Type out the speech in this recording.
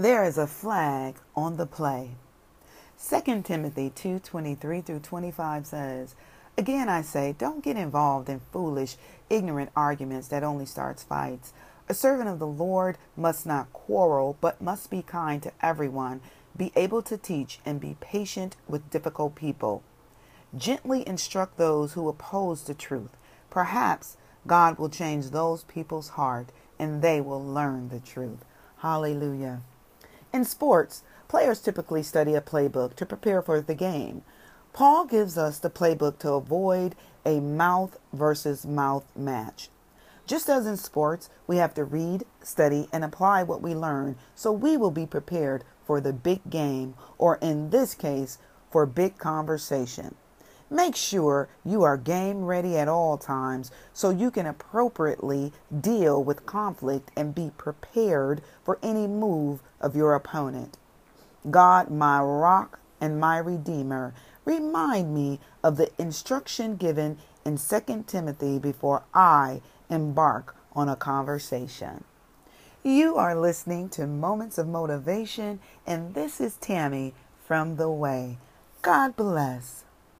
There is a flag on the play. 2 Timothy 2:23 through 25 says, "Again I say, don't get involved in foolish, ignorant arguments that only starts fights. A servant of the Lord must not quarrel, but must be kind to everyone, be able to teach and be patient with difficult people. Gently instruct those who oppose the truth. Perhaps God will change those people's heart and they will learn the truth." Hallelujah. In sports, players typically study a playbook to prepare for the game. Paul gives us the playbook to avoid a mouth versus mouth match. Just as in sports, we have to read, study, and apply what we learn so we will be prepared for the big game, or in this case, for big conversation. Make sure you are game ready at all times so you can appropriately deal with conflict and be prepared for any move of your opponent. God, my rock and my redeemer, remind me of the instruction given in 2 Timothy before I embark on a conversation. You are listening to Moments of Motivation, and this is Tammy from The Way. God bless.